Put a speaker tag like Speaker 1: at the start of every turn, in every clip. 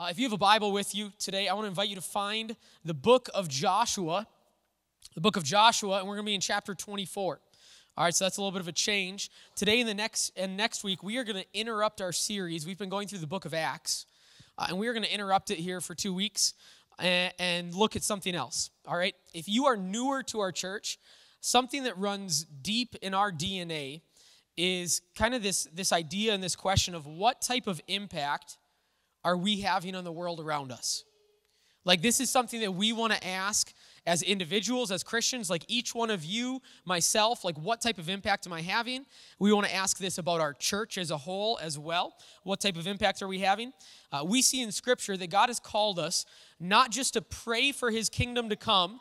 Speaker 1: Uh, if you have a Bible with you today, I want to invite you to find the book of Joshua, the book of Joshua, and we're going to be in chapter 24. All right, so that's a little bit of a change. Today and the next and next week, we are going to interrupt our series. We've been going through the book of Acts, uh, and we are going to interrupt it here for two weeks and, and look at something else. All right, if you are newer to our church, something that runs deep in our DNA is kind of this, this idea and this question of what type of impact are we having on the world around us? Like, this is something that we want to ask as individuals, as Christians, like each one of you, myself, like what type of impact am I having? We want to ask this about our church as a whole as well. What type of impact are we having? Uh, we see in Scripture that God has called us not just to pray for His kingdom to come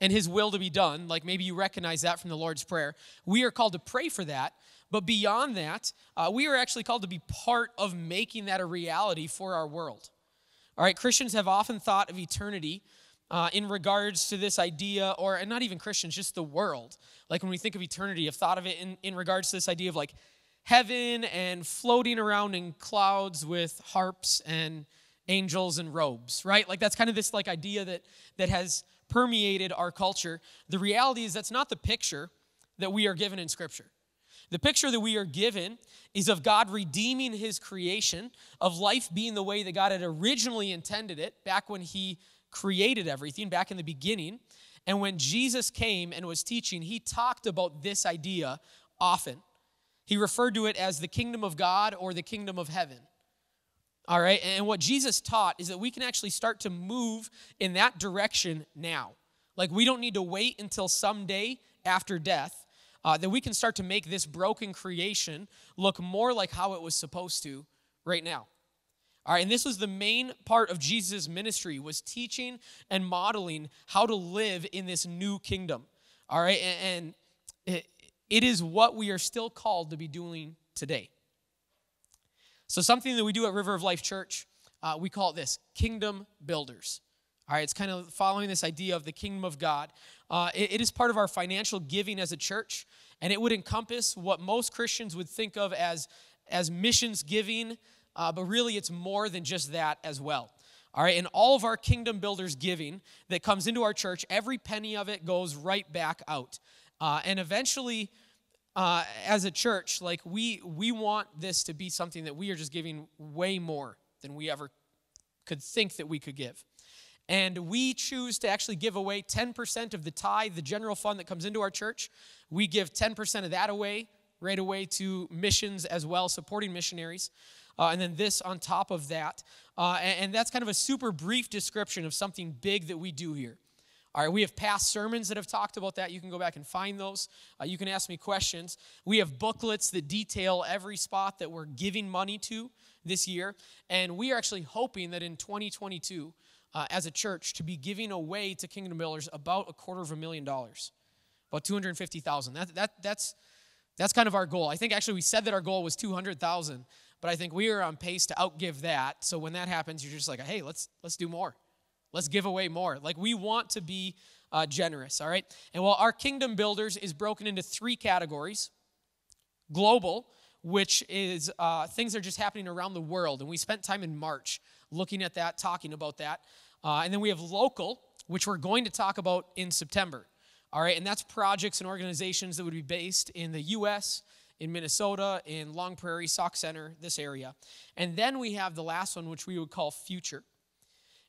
Speaker 1: and His will to be done, like maybe you recognize that from the Lord's Prayer. We are called to pray for that, but beyond that, uh, we are actually called to be part of making that a reality for our world. All right, Christians have often thought of eternity uh, in regards to this idea, or and not even Christians, just the world. Like when we think of eternity, have thought of it in, in regards to this idea of like heaven and floating around in clouds with harps and angels and robes, right? Like that's kind of this like idea that that has permeated our culture. The reality is that's not the picture that we are given in Scripture. The picture that we are given is of God redeeming his creation, of life being the way that God had originally intended it back when he created everything, back in the beginning. And when Jesus came and was teaching, he talked about this idea often. He referred to it as the kingdom of God or the kingdom of heaven. All right, and what Jesus taught is that we can actually start to move in that direction now. Like we don't need to wait until someday after death uh, that we can start to make this broken creation look more like how it was supposed to right now. All right, and this was the main part of Jesus' ministry was teaching and modeling how to live in this new kingdom. All right, and, it, it is what we are still called to be doing today. So, something that we do at River of Life Church, uh, we call it this kingdom builders. All right, it's kind of following this idea of the kingdom of God. Uh, it, it is part of our financial giving as a church, and it would encompass what most Christians would think of as, as missions giving, uh, but really it's more than just that as well. All right, and all of our kingdom builders giving that comes into our church, every penny of it goes right back out. Uh, and eventually, uh, as a church, like we we want this to be something that we are just giving way more than we ever could think that we could give and we choose to actually give away 10% of the tithe, the general fund that comes into our church. We give 10% of that away right away to missions as well, supporting missionaries. Uh, and then this on top of that. Uh, and, and, that's kind of a super brief description of something big that we do here. All right, we have past sermons that have talked about that. You can go back and find those. Uh, you can ask me questions. We have booklets that detail every spot that we're giving money to this year. And we are actually hoping that in 2022, uh, as a church to be giving away to Kingdom Builders about a quarter of a million dollars, about 250,000. That, that, that's, that's kind of our goal. I think actually we said that our goal was 200,000, but I think we are on pace to outgive that. So when that happens, you're just like, hey, let's, let's do more. Let's give away more. Like we want to be uh, generous, all right? And while our Kingdom Builders is broken into three categories global, which is uh, things are just happening around the world. And we spent time in March looking at that, talking about that. Uh, and then we have local, which we're going to talk about in September. All right, and that's projects and organizations that would be based in the US, in Minnesota, in Long Prairie, Sauk Centre, this area. And then we have the last one, which we would call future.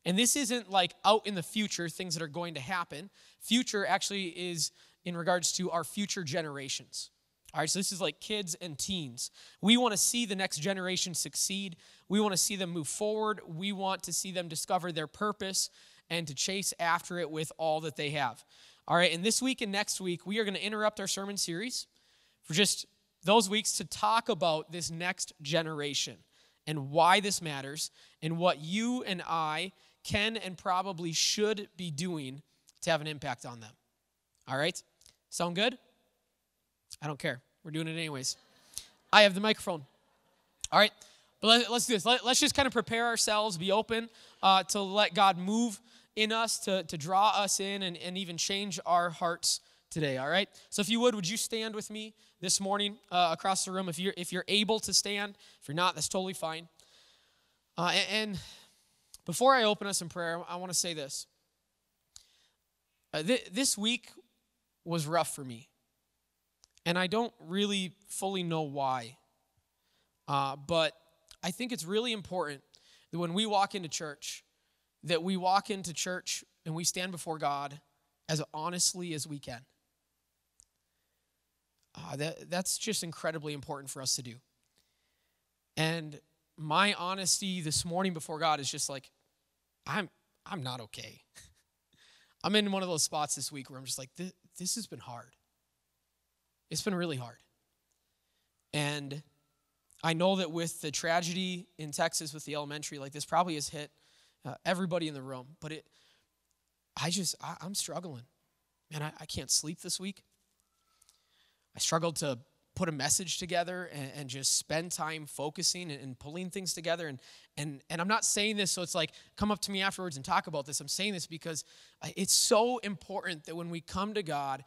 Speaker 1: And this isn't like out in the future, things that are going to happen. Future actually is in regards to our future generations. All right, so this is like kids and teens. We want to see the next generation succeed. We want to see them move forward. We want to see them discover their purpose and to chase after it with all that they have. All right, and this week and next week, we are going to interrupt our sermon series for just those weeks to talk about this next generation and why this matters and what you and I can and probably should be doing to have an impact on them. All right? Sound good? I don't care. We're doing it anyways. I have the microphone. All right, but let, us do this. Let, us just kind of prepare ourselves, be open uh, to let God move in us, to, to draw us in, and, and even change our hearts today. All right. So if you would, would you stand with me this morning uh, across the room? If you're if you're able to stand, if you're not, that's totally fine. Uh, and, and before I open us in prayer, I want to say this. Uh, th- this week was rough for me. And I don't really fully know why. Uh, but I think it's really important that when we walk into church, that we walk into church and we stand before God as honestly as we can. Uh, that, that's just incredibly important for us to do. And my honesty this morning before God is just like, I'm, I'm not okay. I'm in one of those spots this week where I'm just like, this, this has been hard. It's been really hard. And I know that with the tragedy in Texas with the elementary, like this probably has hit uh, everybody in the room. But it, I just, I, am struggling. Man, I, I, can't sleep this week. I struggled to put a message together and, and just spend time focusing and, and, pulling things together. And, and, and I'm not saying this so it's like, come up to me afterwards and talk about this. I'm saying this because it's so important that when we come to God,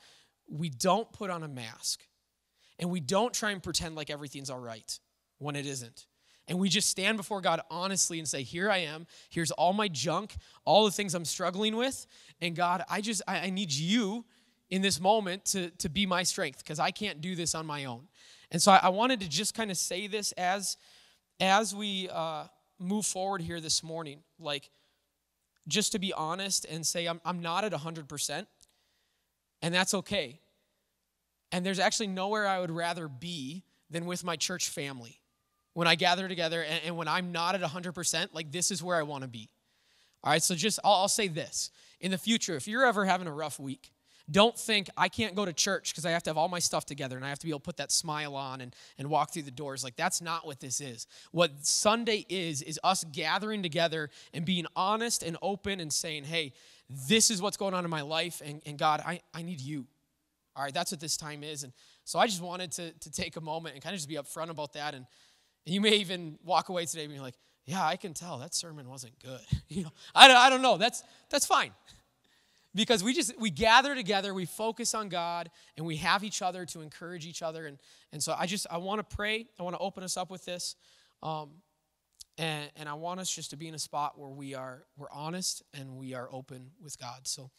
Speaker 1: we don't put on a mask and we don't try and pretend like everything's all right when it isn't. And we just stand before God honestly and say, Here I am. Here's all my junk, all the things I'm struggling with. And God, I just, I, I need you in this moment to, to be my strength because I can't do this on my own. And so I, I wanted to just kind of say this as, as we uh, move forward here this morning. Like, just to be honest and say, I'm, I'm not at 100%, and that's okay. And there's actually nowhere I would rather be than with my church family when I gather together and, and when I'm not at 100%, like this is where I want to be. All right, so just I'll, I'll say this. In the future, if you're ever having a rough week, don't think I can't go to church because I have to have all my stuff together and I have to be able to put that smile on and, and walk through the doors. Like, that's not what this is. What Sunday is, is us gathering together and being honest and open and saying, hey, this is what's going on in my life, and, and God, I, I need you. All right, that's what this time is. And so I just wanted to, to take a moment and kind of just be upfront about that. And and you may even walk away today being like, yeah, I can tell that sermon wasn't good. you know, I don't, I don't know. That's, that's fine. Because we just, we gather together, we focus on God, and we have each other to encourage each other. And, and so I just, I want to pray. I want to open us up with this. Um, and, and I want us just to be in a spot where we are, we're honest and we are open with God. So,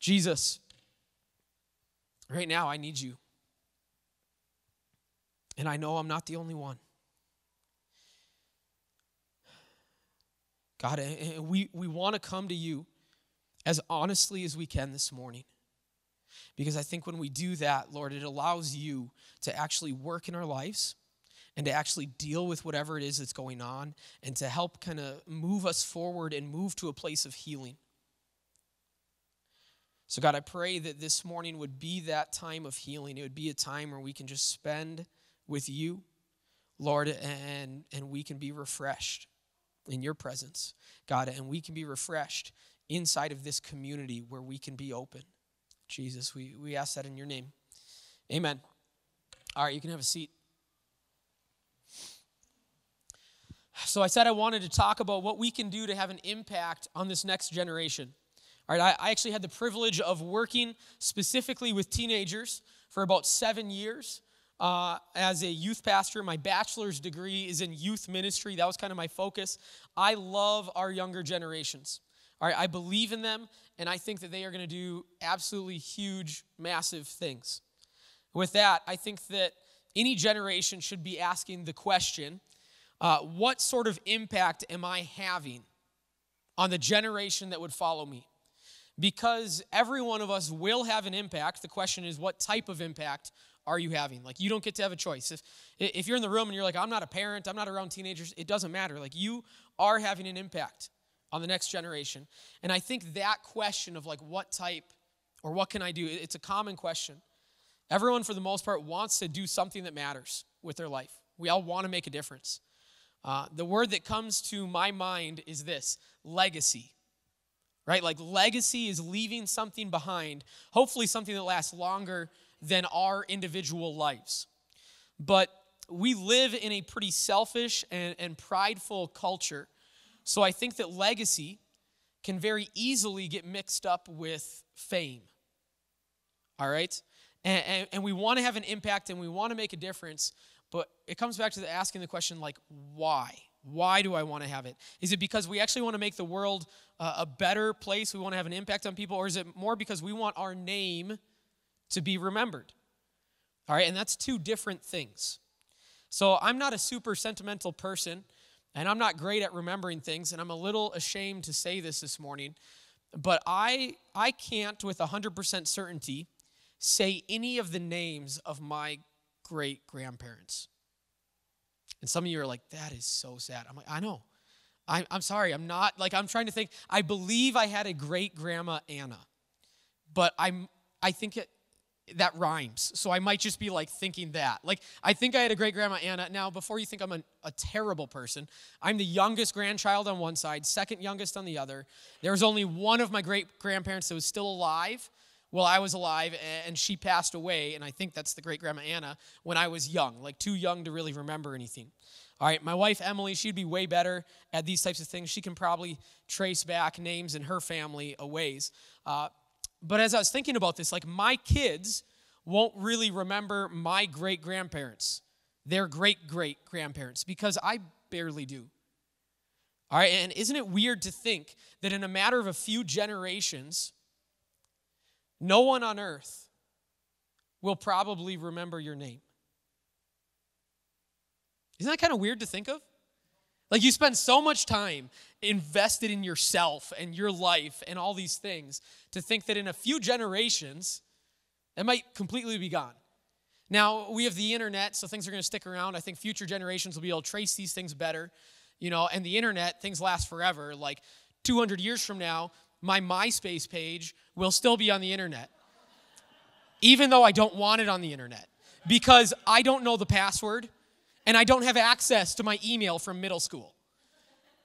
Speaker 1: Jesus, right now I need you. And I know I'm not the only one. God, we, we want to come to you as honestly as we can this morning. Because I think when we do that, Lord, it allows you to actually work in our lives and to actually deal with whatever it is that's going on and to help kind of move us forward and move to a place of healing. So, God, I pray that this morning would be that time of healing. It would be a time where we can just spend with you, Lord, and, and we can be refreshed in your presence, God, and we can be refreshed inside of this community where we can be open. Jesus, we, we ask that in your name. Amen. All right, you can have a seat. So, I said I wanted to talk about what we can do to have an impact on this next generation. All right, I, I actually had the privilege of working specifically with teenagers for about seven years uh, as a youth pastor. My bachelor's degree is in youth ministry. That was kind of my focus. I love our younger generations. All right, I believe in them, and I think that they are going to do absolutely huge, massive things. With that, I think that any generation should be asking the question uh, what sort of impact am I having on the generation that would follow me? Because every one of us will have an impact. The question is, what type of impact are you having? Like, you don't get to have a choice. If, if you're in the room and you're like, I'm not a parent, I'm not around teenagers, it doesn't matter. Like, you are having an impact on the next generation. And I think that question of, like, what type or what can I do, it's a common question. Everyone, for the most part, wants to do something that matters with their life. We all want to make a difference. Uh, the word that comes to my mind is this legacy right? Like legacy is leaving something behind, hopefully something that lasts longer than our individual lives. But we live in a pretty selfish and, and prideful culture. So I think that legacy can very easily get mixed up with fame. All right? And, and, and we want to have an impact and we want to make a difference, but it comes back to the asking the question, like, why? Why do I want to have it? Is it because we actually want to make the world uh, a better place? We want to have an impact on people? Or is it more because we want our name to be remembered? All right, and that's two different things. So I'm not a super sentimental person, and I'm not great at remembering things, and I'm a little ashamed to say this this morning, but I, I can't with 100% certainty say any of the names of my great grandparents. And some of you are like, that is so sad. I'm like, I know. I'm, I'm sorry. I'm not, like, I'm trying to think. I believe I had a great grandma Anna, but I'm, I think it, that rhymes. So I might just be like thinking that. Like, I think I had a great grandma Anna. Now, before you think I'm a, a terrible person, I'm the youngest grandchild on one side, second youngest on the other. There was only one of my great grandparents that was still alive while I was alive, and she passed away. And I think that's the great grandma Anna when I was young, like too young to really remember anything. All right, my wife Emily, she'd be way better at these types of things. She can probably trace back names in her family a ways. Uh, but as I was thinking about this, like my kids won't really remember my great grandparents, their great great grandparents, because I barely do. All right, and isn't it weird to think that in a matter of a few generations, no one on earth will probably remember your name? Isn't that kind of weird to think of? Like you spend so much time invested in yourself and your life and all these things to think that in a few generations, it might completely be gone. Now, we have the internet, so things are going to stick around. I think future generations will be able to trace these things better. You know, and the internet, things last forever. Like 200 years from now, my MySpace page will still be on the internet, even though I don't want it on the internet because I don't know the password and I don't have access to my email from middle school.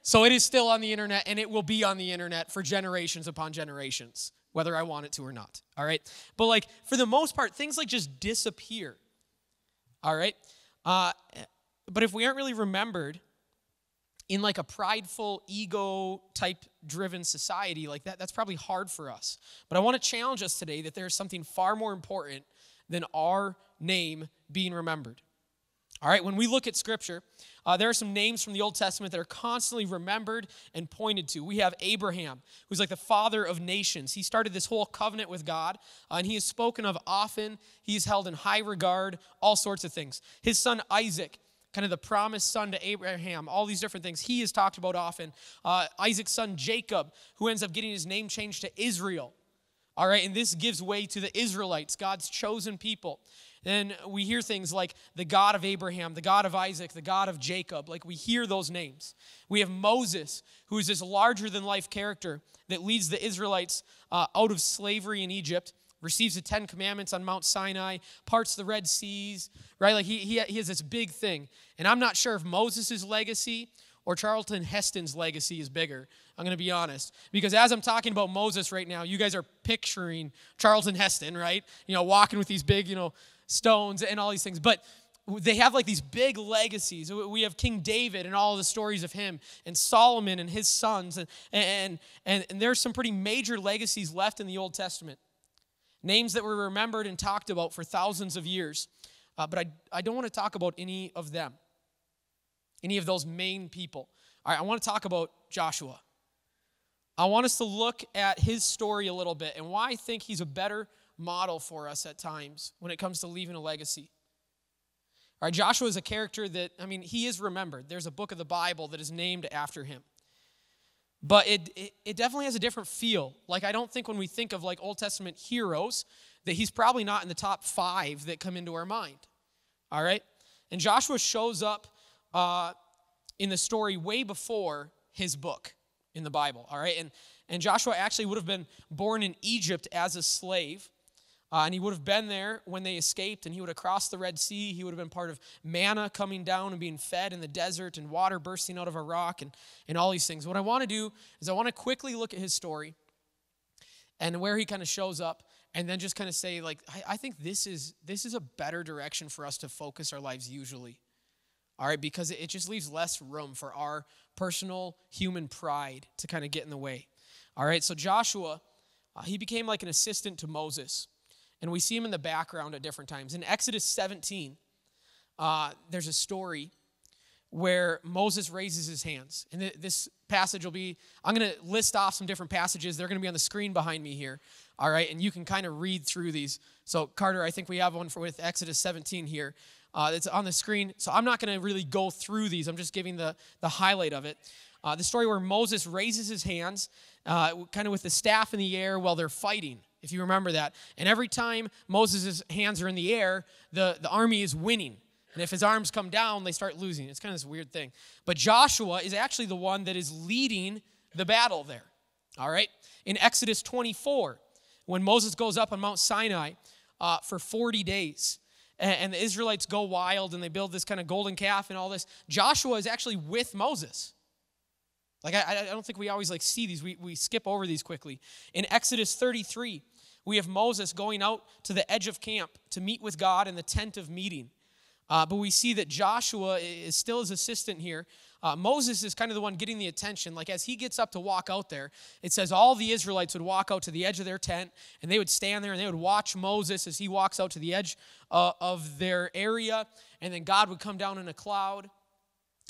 Speaker 1: So it is still on the internet and it will be on the internet for generations upon generations, whether I want it to or not. All right? But like for the most part, things like just disappear. All right? Uh, but if we aren't really remembered in like a prideful, ego type driven society like that, that's probably hard for us. But I want to challenge us today that there's something far more important than our name being remembered. All right, when we look at Scripture, uh, there are some names from the Old Testament that are constantly remembered and pointed to. We have Abraham, who's like the father of nations. He started this whole covenant with God, uh, and he is spoken of often. He's held in high regard, all sorts of things. His son Isaac, kind of the promised son to Abraham, all these different things. He is talked about often. Uh, Isaac's son Jacob, who ends up getting his name changed to Israel. All right, and this gives way to the Israelites, God's chosen people. Then we hear things like the God of Abraham, the God of Isaac, the God of Jacob. Like we hear those names. We have Moses, who is this larger than life character that leads the Israelites uh, out of slavery in Egypt, receives the Ten Commandments on Mount Sinai, parts the Red Seas, right? Like he, he, he has this big thing. And I'm not sure if Moses' legacy or Charlton Heston's legacy is bigger. I'm going to be honest. Because as I'm talking about Moses right now, you guys are picturing Charlton Heston, right? You know, walking with these big, you know, stones and all these things. But they have like these big legacies. We have King David and all the stories of him, and Solomon and his sons, and, and, and, and there's some pretty major legacies left in the Old Testament. Names that were remembered and talked about for thousands of years. Uh, but I, I don't want to talk about any of them, any of those main people. All right, I want to talk about Joshua. I want us to look at his story a little bit and why I think he's a better model for us at times when it comes to leaving a legacy. All right, Joshua is a character that, I mean, he is remembered. There's a book of the Bible that is named after him. But it, it, it definitely has a different feel. Like, I don't think when we think of like Old Testament heroes, that he's probably not in the top five that come into our mind. All right? And Joshua shows up uh, in the story way before his book in the Bible. All right? And, and Joshua actually would have been born in Egypt as a slave. Uh, and he would have been there when they escaped, and he would have crossed the Red Sea. He would have been part of manna coming down and being fed in the desert, and water bursting out of a rock, and, and all these things. What I want to do is I want to quickly look at his story and where he kind of shows up, and then just kind of say, like, I, I think this is this is a better direction for us to focus our lives usually. All right, because it just leaves less room for our personal human pride to kind of get in the way. All right, so Joshua, uh, he became like an assistant to Moses. And we see him in the background at different times. In Exodus 17, uh, there's a story where Moses raises his hands. And this passage will be, I'm going to list off some different passages. They're going to be on the screen behind me here. All right. And you can kind of read through these. So, Carter, I think we have one for with Exodus 17 here. Uh, it's on the screen. So, I'm not going to really go through these. I'm just giving the, the highlight of it. Uh, the story where Moses raises his hands, uh, kind of with the staff in the air while they're fighting, if you remember that. And every time Moses' hands are in the air, the, the army is winning. And if his arms come down, they start losing. It's kind of this weird thing. But Joshua is actually the one that is leading the battle there. All right? In Exodus 24, when Moses goes up on Mount Sinai uh, for 40 days, and, and the Israelites go wild and they build this kind of golden calf and all this, Joshua is actually with Moses. Like, I, I don't think we always like see these. We, we skip over these quickly. In Exodus 33, we have Moses going out to the edge of camp to meet with God in the tent of meeting. Uh, but we see that Joshua is still his assistant here. Uh, Moses is kind of the one getting the attention. Like as he gets up to walk out there, it says all the Israelites would walk out to the edge of their tent and they would stand there and they would watch Moses as he walks out to the edge uh, of their area. And then God would come down in a cloud.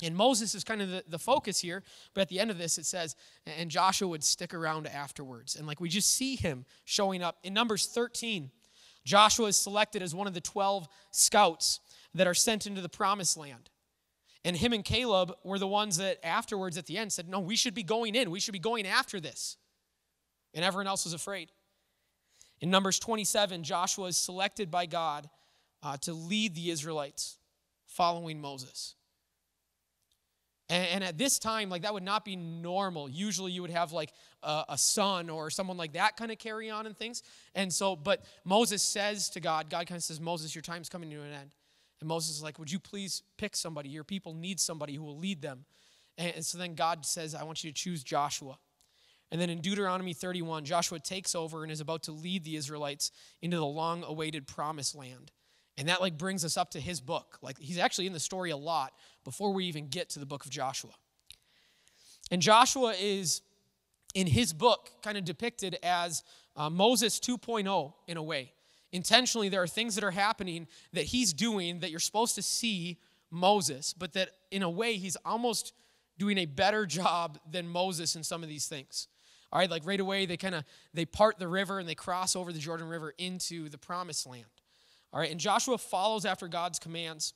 Speaker 1: And Moses is kind of the, the focus here, but at the end of this it says, and Joshua would stick around afterwards. And like we just see him showing up. In Numbers 13, Joshua is selected as one of the 12 scouts that are sent into the promised land. And him and Caleb were the ones that afterwards at the end said, No, we should be going in. We should be going after this. And everyone else was afraid. In Numbers 27, Joshua is selected by God uh, to lead the Israelites following Moses. And, and, at this time, like that would not be normal. Usually you would have like a, a son or someone like that kind of carry on and things. And so, but Moses says to God, God kind of says, Moses, your time's coming to an end. And Moses is like, Would you please pick somebody? Your people need somebody who will lead them. And so then God says, I want you to choose Joshua. And then in Deuteronomy 31, Joshua takes over and is about to lead the Israelites into the long awaited promised land. And that like brings us up to his book. Like he's actually in the story a lot before we even get to the book of Joshua. And Joshua is in his book kind of depicted as uh, Moses 2.0 in a way intentionally there are things that are happening that he's doing that you're supposed to see Moses, but that in a way he's almost doing a better job than Moses in some of these things. All right, like right away they kind of they part the river and they cross over the Jordan River into the promised land. All right, and Joshua follows after God's commands.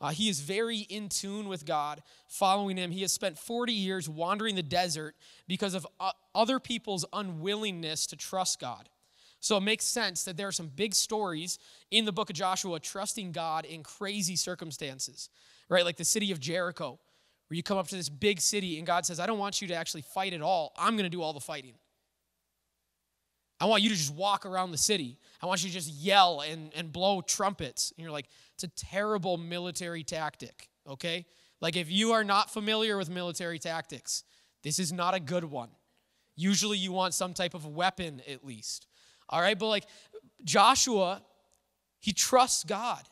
Speaker 1: Uh, he is very in tune with God, following him. He has spent 40 years wandering the desert because of uh, other people's unwillingness to trust God. So it makes sense that there are some big stories in the book of Joshua trusting God in crazy circumstances, right? Like the city of Jericho, where you come up to this big city and God says, I don't want you to actually fight at all. I'm going to do all the fighting. I want you to just walk around the city. I want you to just yell and, and blow trumpets. And you're like, it's a terrible military tactic, okay? Like, if you are not familiar with military tactics, this is not a good one. Usually, you want some type of weapon at least. All right, but like Joshua, he trusts God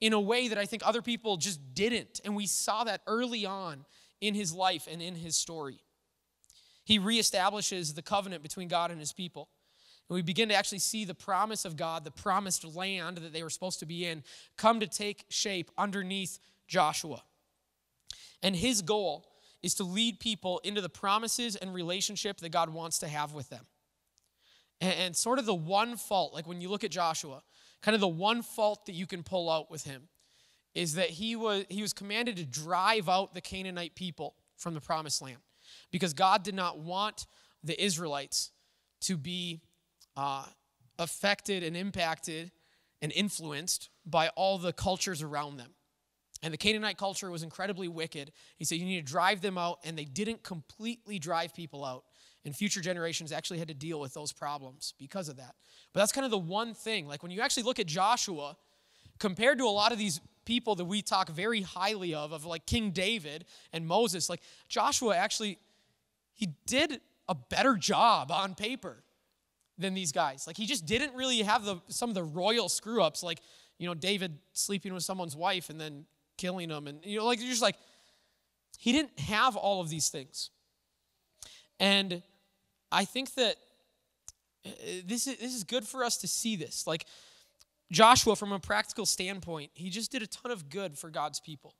Speaker 1: in a way that I think other people just didn't. And we saw that early on in his life and in his story. He reestablishes the covenant between God and his people. And we begin to actually see the promise of God, the promised land that they were supposed to be in, come to take shape underneath Joshua. And his goal is to lead people into the promises and relationship that God wants to have with them. And, and sort of the one fault, like when you look at Joshua, kind of the one fault that you can pull out with him is that he was, he was commanded to drive out the Canaanite people from the promised land because God did not want the Israelites to be uh, affected and impacted and influenced by all the cultures around them. And the Canaanite culture was incredibly wicked. He said, You need to drive them out, and they didn't completely drive people out and future generations actually had to deal with those problems because of that. But that's kind of the one thing. Like when you actually look at Joshua, compared to a lot of these people that we talk very highly of, of like King David and Moses, like Joshua actually, he did a better job on paper than these guys. Like he just didn't really have the some of the royal screw ups, like you know David sleeping with someone's wife and then killing them, and you know like you're just like he didn't have all of these things. And I think that uh, this is, this is good for us to see this. Like Joshua, from a practical standpoint, he just did a ton of good for God's people.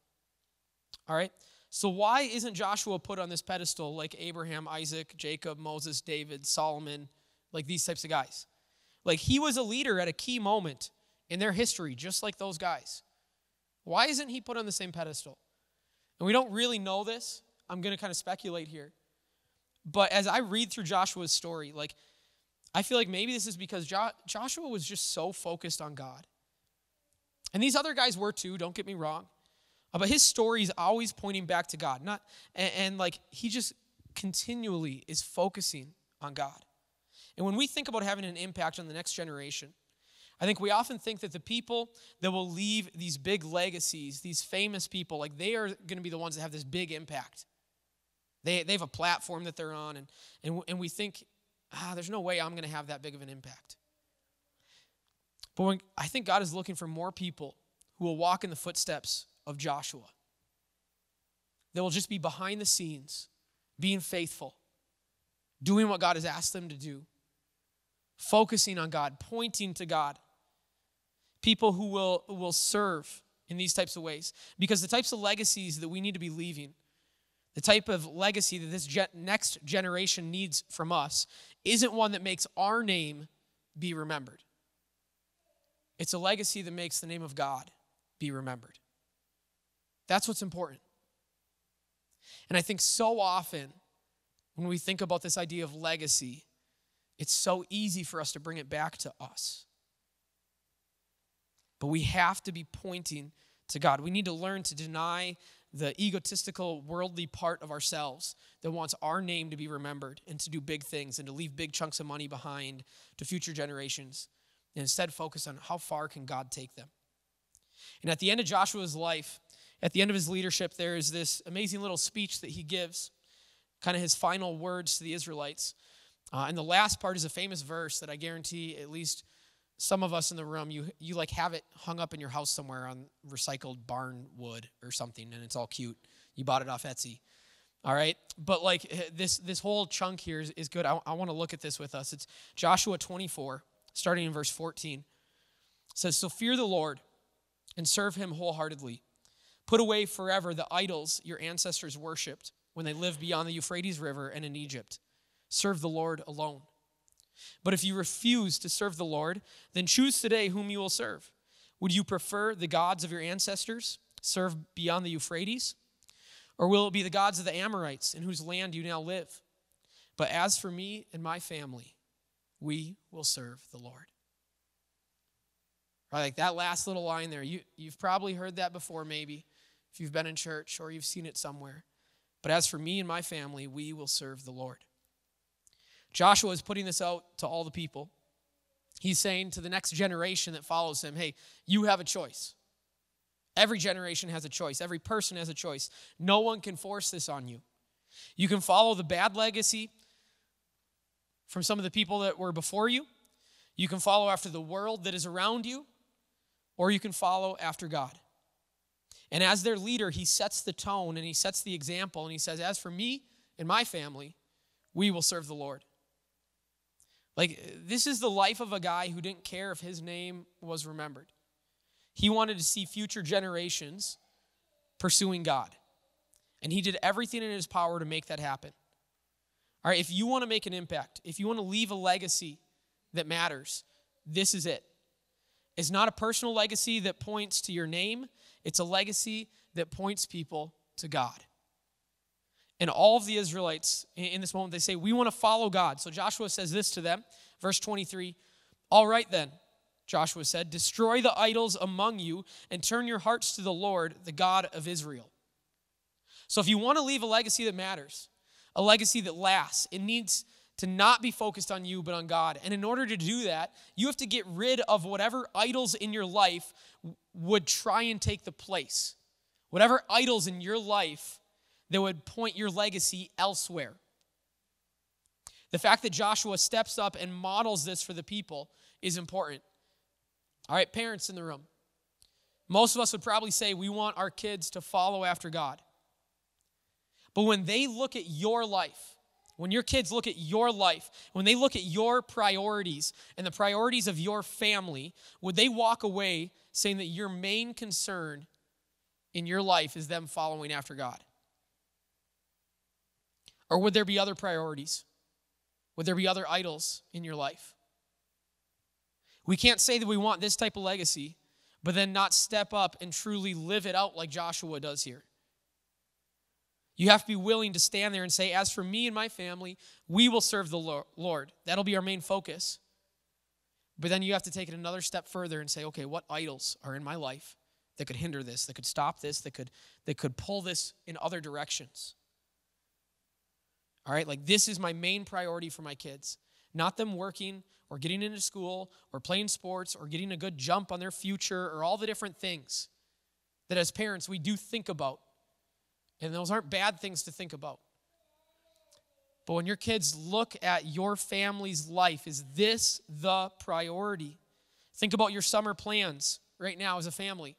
Speaker 1: All right? So, why isn't Joshua put on this pedestal like Abraham, Isaac, Jacob, Moses, David, Solomon, like these types of guys? Like, he was a leader at a key moment in their history, just like those guys. Why isn't he put on the same pedestal? And we don't really know this. I'm going to kind of speculate here. But as I read through Joshua's story, like, I feel like maybe this is because jo- Joshua was just so focused on God. And these other guys were too, don't get me wrong. Uh, but his story is always pointing back to God. Not and, and like he just continually is focusing on God. And when we think about having an impact on the next generation, I think we often think that the people that will leave these big legacies, these famous people, like they are going to be the ones that have this big impact. They, they have a platform that they're on, and, and, and we think, ah, there's no way I'm going to have that big of an impact. But when, I think God is looking for more people who will walk in the footsteps of Joshua. They will just be behind the scenes, being faithful, doing what God has asked them to do, focusing on God, pointing to God. People who will, will serve in these types of ways. Because the types of legacies that we need to be leaving, the type of legacy that this ge- next generation needs from us, isn't one that makes our name be remembered. It's a legacy that makes the name of God be remembered. That's what's important. And I think so often when we think about this idea of legacy, it's so easy for us to bring it back to us. But we have to be pointing to God. We need to learn to deny the egotistical, worldly part of ourselves that wants our name to be remembered and to do big things and to leave big chunks of money behind to future generations and instead focus on how far can God take them. And at the end of Joshua's life, at the end of his leadership, there is this amazing little speech that he gives, kind of his final words to the Israelites. Uh, and the last part is a famous verse that I guarantee at least some of us in the room, you, you like have it hung up in your house somewhere on recycled barn wood or something, and it's all cute. You bought it off Etsy. All right. But like eh, this, this whole chunk here is, is good. I, I want to look at this with us. It's Joshua 24, starting in verse 14. It says, So fear the Lord and serve him wholeheartedly. Put away forever the idols your ancestors worshipped when they lived beyond the Euphrates River and in Egypt. Serve the Lord alone. But if you refuse to serve the Lord, then choose today whom you will serve. Would you prefer the gods of your ancestors, serve beyond the Euphrates? Or will it be the gods of the Amorites in whose land you now live? But as for me and my family, we will serve the Lord. Right, like that last little line there, you, you've probably heard that before, maybe if you've been in church or you've seen it somewhere. But as for me and my family, we will serve the Lord. Joshua is putting this out to all the people. He's saying to the next generation that follows him, hey, you have a choice. Every generation has a choice, every person has a choice. No one can force this on you. You can follow the bad legacy from some of the people that were before you, you can follow after the world that is around you, or you can follow after God. And as their leader, he sets the tone and he sets the example and he says, As for me and my family, we will serve the Lord. Like, this is the life of a guy who didn't care if his name was remembered. He wanted to see future generations pursuing God. And he did everything in his power to make that happen. All right, if you want to make an impact, if you want to leave a legacy that matters, this is it. It's not a personal legacy that points to your name, it's a legacy that points people to God. And all of the Israelites in this moment, they say, We want to follow God. So Joshua says this to them, verse 23 All right then, Joshua said, Destroy the idols among you and turn your hearts to the Lord, the God of Israel. So if you want to leave a legacy that matters, a legacy that lasts, it needs to not be focused on you, but on God. And in order to do that, you have to get rid of whatever idols in your life would try and take the place. Whatever idols in your life that would point your legacy elsewhere. The fact that Joshua steps up and models this for the people is important. All right, parents in the room. Most of us would probably say we want our kids to follow after God. But when they look at your life, when your kids look at your life, when they look at your priorities and the priorities of your family, would they walk away saying that your main concern in your life is them following after God? Or would there be other priorities? Would there be other idols in your life? We can't say that we want this type of legacy, but then not step up and truly live it out like Joshua does here. You have to be willing to stand there and say, As for me and my family, we will serve the Lord. That'll be our main focus. But then you have to take it another step further and say, Okay, what idols are in my life that could hinder this, that could stop this, that could, that could pull this in other directions? All right, like this is my main priority for my kids. Not them working or getting into school or playing sports or getting a good jump on their future or all the different things that as parents we do think about. And those aren't bad things to think about. But when your kids look at your family's life, is this the priority? Think about your summer plans right now as a family.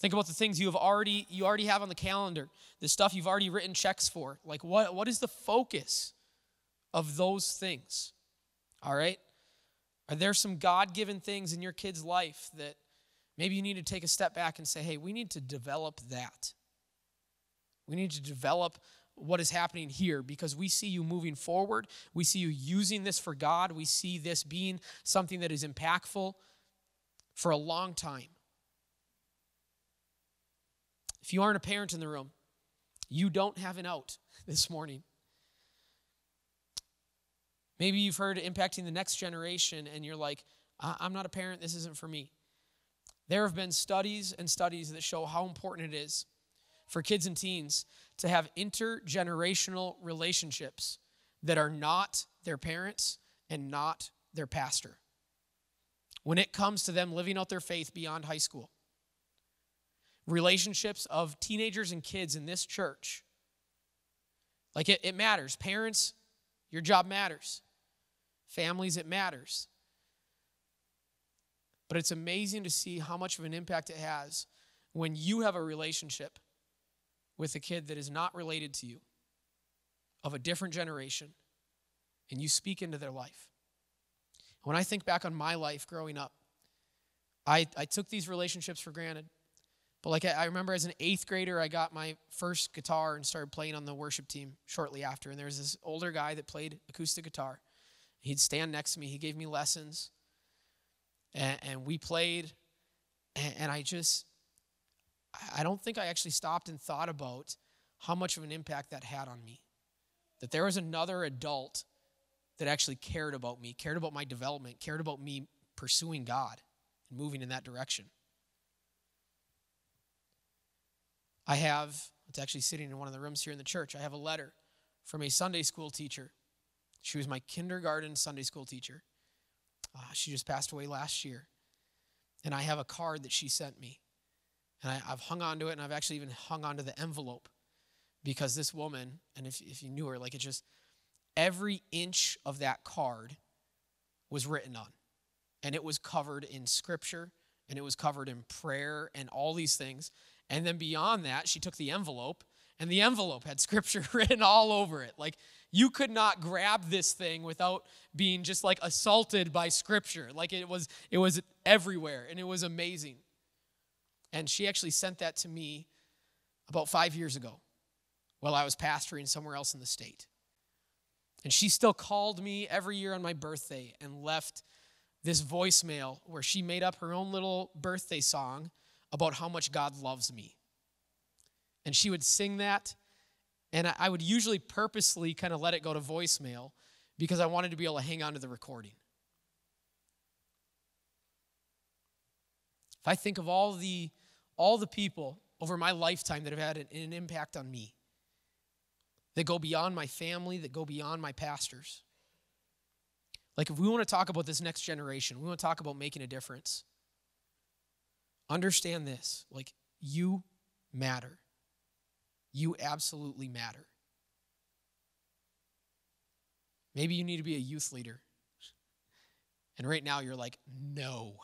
Speaker 1: Think about the things you have already you already have on the calendar, the stuff you've already written checks for. Like what, what is the focus of those things? All right? Are there some God-given things in your kid's life that maybe you need to take a step back and say, "Hey, we need to develop that." We need to develop what is happening here because we see you moving forward. We see you using this for God. We see this being something that is impactful for a long time. If you aren't a parent in the room, you don't have an out this morning. Maybe you've heard impacting the next generation and you're like, I'm not a parent, this isn't for me. There have been studies and studies that show how important it is for kids and teens to have intergenerational relationships that are not their parents and not their pastor. When it comes to them living out their faith beyond high school, relationships of teenagers and kids in this church, like it, it matters. Parents, your job matters. Families, it matters. But it's amazing to see how much of an impact it has when you have a relationship with a kid that is not related to you, of a different generation, and you speak into their life. When I think back on my life growing up, I, I took these relationships for granted. But like I, remember as an eighth grader, I got my first guitar and started playing on the worship team shortly after. And there was this older guy that played acoustic guitar. He'd stand next to me. He gave me lessons, and, and we played. And, and I just, I don't think I actually stopped and thought about how much of an impact that had on me. That there was another adult that actually cared about me, cared about my development, cared about me pursuing God and moving in that direction. I have, it's actually sitting in one of the rooms here in the church, I have a letter from a Sunday school teacher. She was my kindergarten Sunday school teacher. Uh, she just passed away last year. And I have a card that she sent me. And I, have hung on to it, and I've actually even hung on to the envelope because this woman, and if, if you knew her, like it just, every inch of that card was written on. And it was covered in scripture, and it was covered in prayer, and all these things. And then beyond that, she took the envelope, and the envelope had scripture written all over it. Like, you could not grab this thing without being just like assaulted by scripture. Like it was it was everywhere and it was amazing. And she actually sent that to me about five years ago while I was pastoring somewhere else in the state. And she still called me every year on my birthday and left this voicemail where she made up her own little birthday song about how much God loves me. And she would sing that, and I would usually purposely kind of let it go to voicemail because I wanted to be able to hang on to the recording. If I think of all the all the people over my lifetime that have had an, an impact on me, that go beyond my family, that go beyond my pastors. Like, if we want to talk about this next generation, we want to talk about making a difference. Understand this like, you matter. You absolutely matter. Maybe you need to be a youth leader. And right now you're like, no.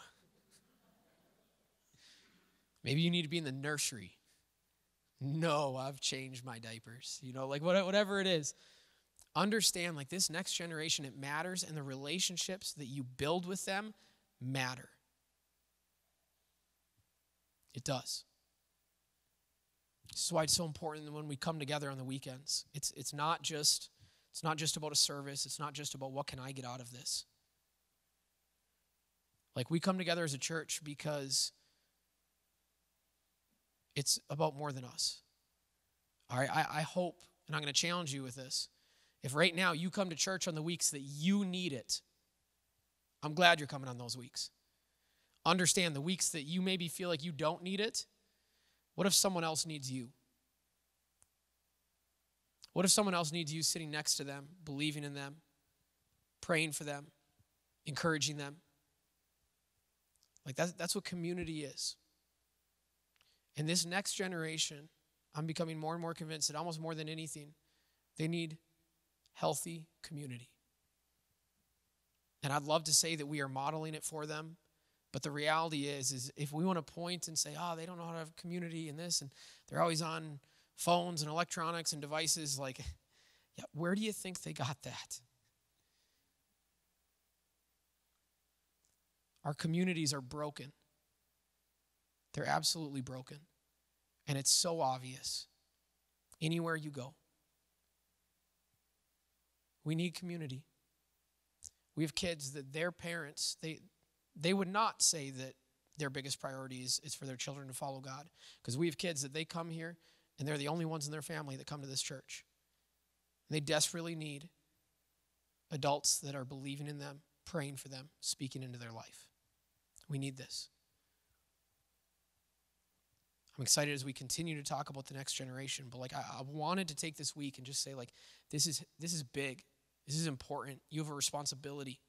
Speaker 1: Maybe you need to be in the nursery. No, I've changed my diapers. You know, like whatever it is. Understand, like this next generation, it matters, and the relationships that you build with them matter. It does. This is why it's so important when we come together on the weekends. It's, it's, not just, it's not just about a service, it's not just about what can I get out of this. Like we come together as a church because it's about more than us. All right, I, I hope, and I'm going to challenge you with this. If right now you come to church on the weeks that you need it, I'm glad you're coming on those weeks. Understand the weeks that you maybe feel like you don't need it. What if someone else needs you? What if someone else needs you sitting next to them, believing in them, praying for them, encouraging them? Like that's, that's what community is. And this next generation, I'm becoming more and more convinced that almost more than anything, they need healthy community. And I'd love to say that we are modeling it for them, but the reality is, is if we want to point and say, oh, they don't know how to have community and this, and they're always on phones and electronics and devices, like, yeah, where do you think they got that? Our communities are broken. They're absolutely broken. And it's so obvious anywhere you go. We need community. We have kids that their parents, they, they would not say that their biggest priority is, is for their children to follow God. Because we have kids that they come here and they're the only ones in their family that come to this church. And they desperately need adults that are believing in them, praying for them, speaking into their life. We need this. I'm excited as we continue to talk about the next generation, but like I, I, wanted to take this week and just say, like, this is this is big. This is important. You have a responsibility.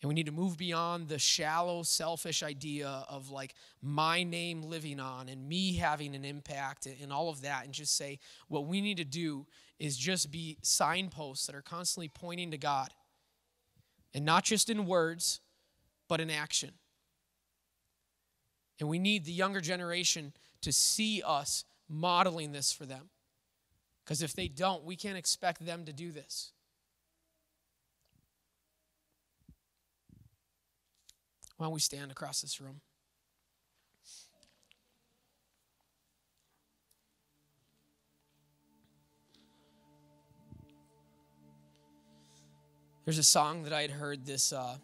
Speaker 1: And we need to move beyond the shallow, selfish idea of like my name living on and me having an impact and all of that, and just say what we need to do is just be signposts that are constantly pointing to God. And not just in words, but in action. And we need the younger generation to see us modeling this for them. Because if they don't, we can't expect them to do this. Why don't we stand across this room? There's a song that I had heard this uh,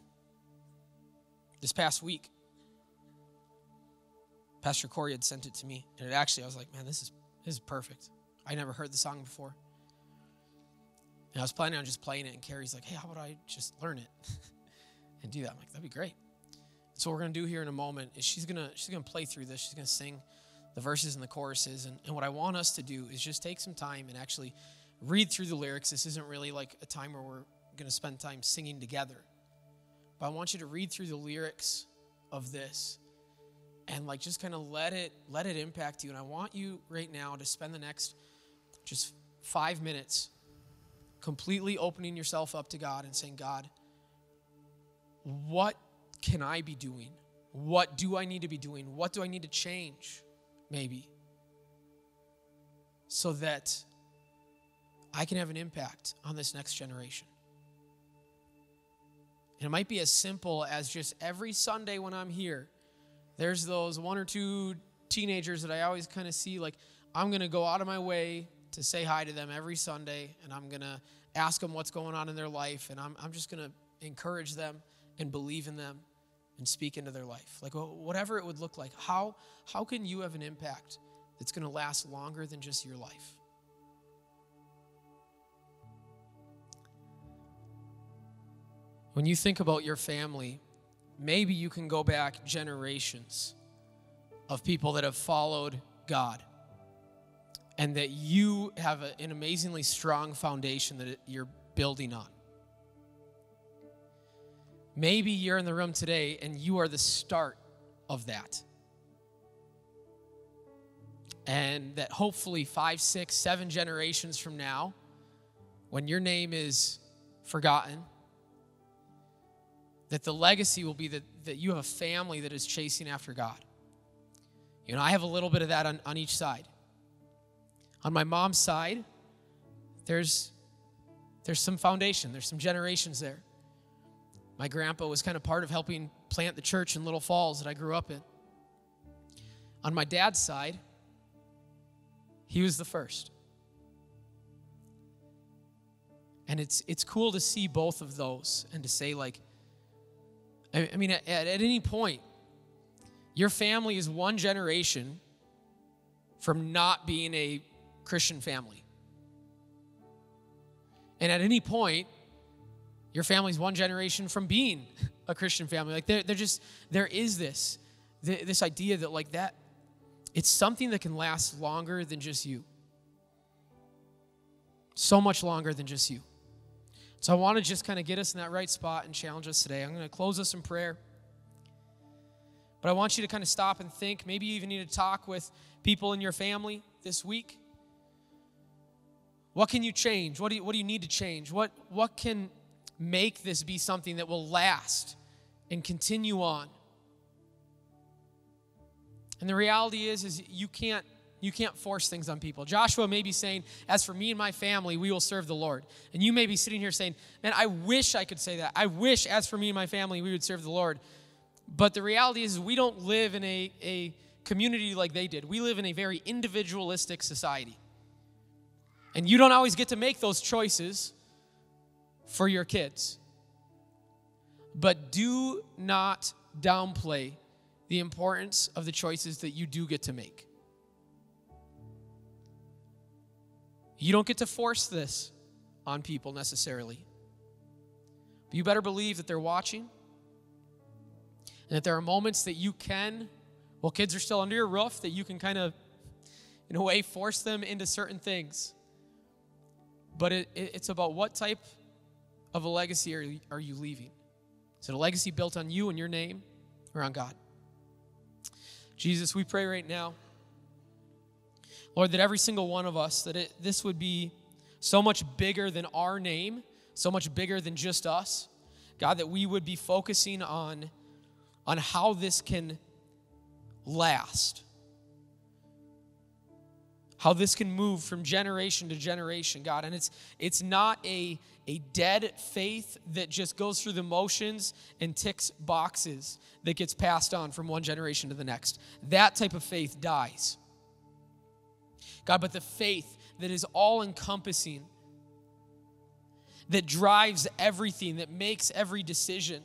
Speaker 1: this past week. Pastor Corey had sent it to me, and it actually, I was like, man, this is this is perfect. I never heard the song before. And I was planning on just playing it, and Carrie's like, hey, how about I just learn it and do that? I'm like, that'd be great. So what we're gonna do here in a moment is she's gonna she's gonna play through this. She's gonna sing the verses and the choruses. And, and what I want us to do is just take some time and actually read through the lyrics. This isn't really like a time where we're gonna spend time singing together. But I want you to read through the lyrics of this and like just kind of let it let it impact you and i want you right now to spend the next just five minutes completely opening yourself up to god and saying god what can i be doing? What do i need to be doing? What do i need to change maybe so that i can have an impact on this next generation? And it might be as simple as just every Sunday when I'm here, there's those one or two teenagers that I always kind of see like, I'm going to go out of my way to say hi to them every Sunday, and I'm going to ask them what's going on in their life, and I'm, I'm just going to encourage them and believe in them and speak into their life. Like, whatever it would look like, how, how can you have an impact that's going to last longer than just your life? When you think about your family, maybe you can go back generations of people that have followed God and that you have an amazingly strong foundation that you're building on. Maybe you're in the room today and you are the start of that. And that hopefully five, six, seven generations from now, when your name is forgotten, that the legacy will be that, that you have a family that is chasing after God. You know, I have a little bit of that on, on each side. On my mom's side, there's there's some foundation, there's some generations there. My grandpa was kind of part of helping plant the church in Little Falls that I grew up in. On my dad's side, He was the first. And it's it's cool to see both of those and to say like I, I mean at, at any point your family is one generation from not being a Christian family. And at any point, your family's one generation from being a Christian family. Like they're, they're just, there is this, this idea that like that, it's something that can last longer than just you. So much longer than just you. So I want to just kind of get us in that right spot and challenge us today. I'm going to close us in prayer. But I want you to kind of stop and think. Maybe you even need to talk with people in your family this week. What can you change? What do you, what do you need to change? What, what can make this be something that will last and continue on? And the reality is, is you can't you can't force things on people. Joshua may be saying, As for me and my family, we will serve the Lord. And you may be sitting here saying, Man, I wish I could say that. I wish, as for me and my family, we would serve the Lord. But the reality is, we don't live in a, a community like they did. We live in a very individualistic society. And you don't always get to make those choices for your kids. But do not downplay the importance of the choices that you do get to make. You don't get to force this on people necessarily. But you better believe that they're watching and that there are moments that you can, while kids are still under your roof, that you can kind of, in a way, force them into certain things. But it, it, it's about what type of a legacy are you, are you leaving? Is it a legacy built on you and your name or on God? Jesus, we pray right now, Lord, that every single one of us, that it, this would be so much bigger than our name, so much bigger than just us. God, that we would be focusing on on how this can last. How this can move from generation to generation, God. And it's it's not a, a dead faith that just goes through the motions and ticks boxes that gets passed on from one generation to the next. That type of faith dies. God, but the faith that is all encompassing, that drives everything, that makes every decision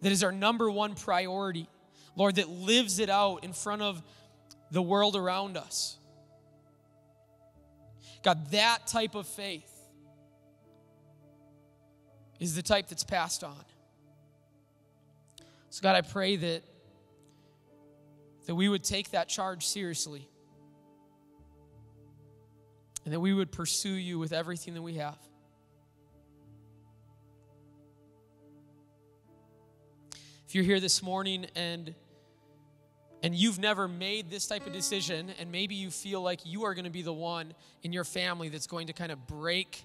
Speaker 1: that is our number one priority, Lord, that lives it out in front of the world around us. God, that type of faith is the type that's passed on. So, God, I pray that, that we would take that charge seriously and that we would pursue you with everything that we have. If you're here this morning and and you've never made this type of decision and maybe you feel like you are going to be the one in your family that's going to kind of break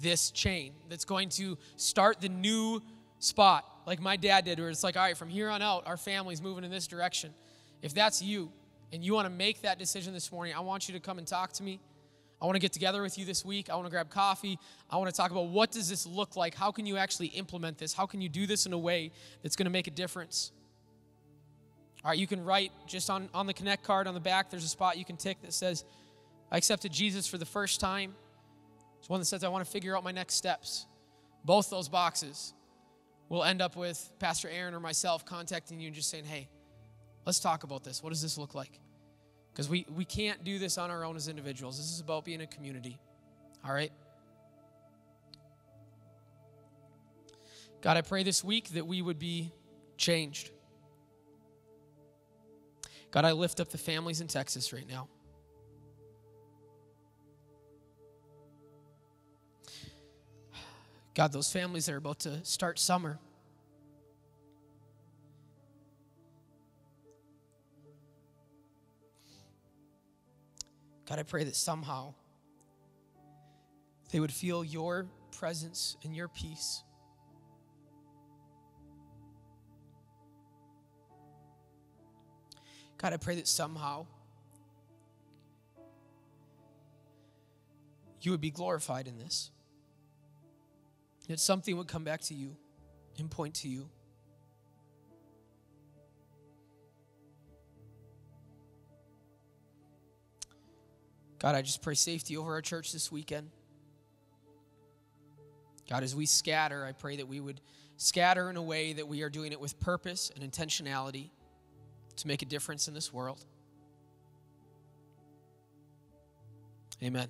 Speaker 1: this chain, that's going to start the new spot like my dad did where it's like all right, from here on out our family's moving in this direction. If that's you and you want to make that decision this morning, I want you to come and talk to me. I want to get together with you this week. I want to grab coffee. I want to talk about what does this look like? How can you actually implement this? How can you do this in a way that's going to make a difference? All right, you can write just on, on the Connect card on the back, there's a spot you can tick that says, I accepted Jesus for the first time. It's one that says, I want to figure out my next steps. Both those boxes will end up with Pastor Aaron or myself contacting you and just saying, hey, let's talk about this. What does this look like? Because we, we can't do this on our own as individuals. This is about being a community. All right? God, I pray this week that we would be changed. God, I lift up the families in Texas right now. God, those families that are about to start summer. God, I pray that somehow they would feel your presence and your peace. God, I pray that somehow you would be glorified in this. That something would come back to you and point to you. God, I just pray safety over our church this weekend. God, as we scatter, I pray that we would scatter in a way that we are doing it with purpose and intentionality to make a difference in this world. Amen.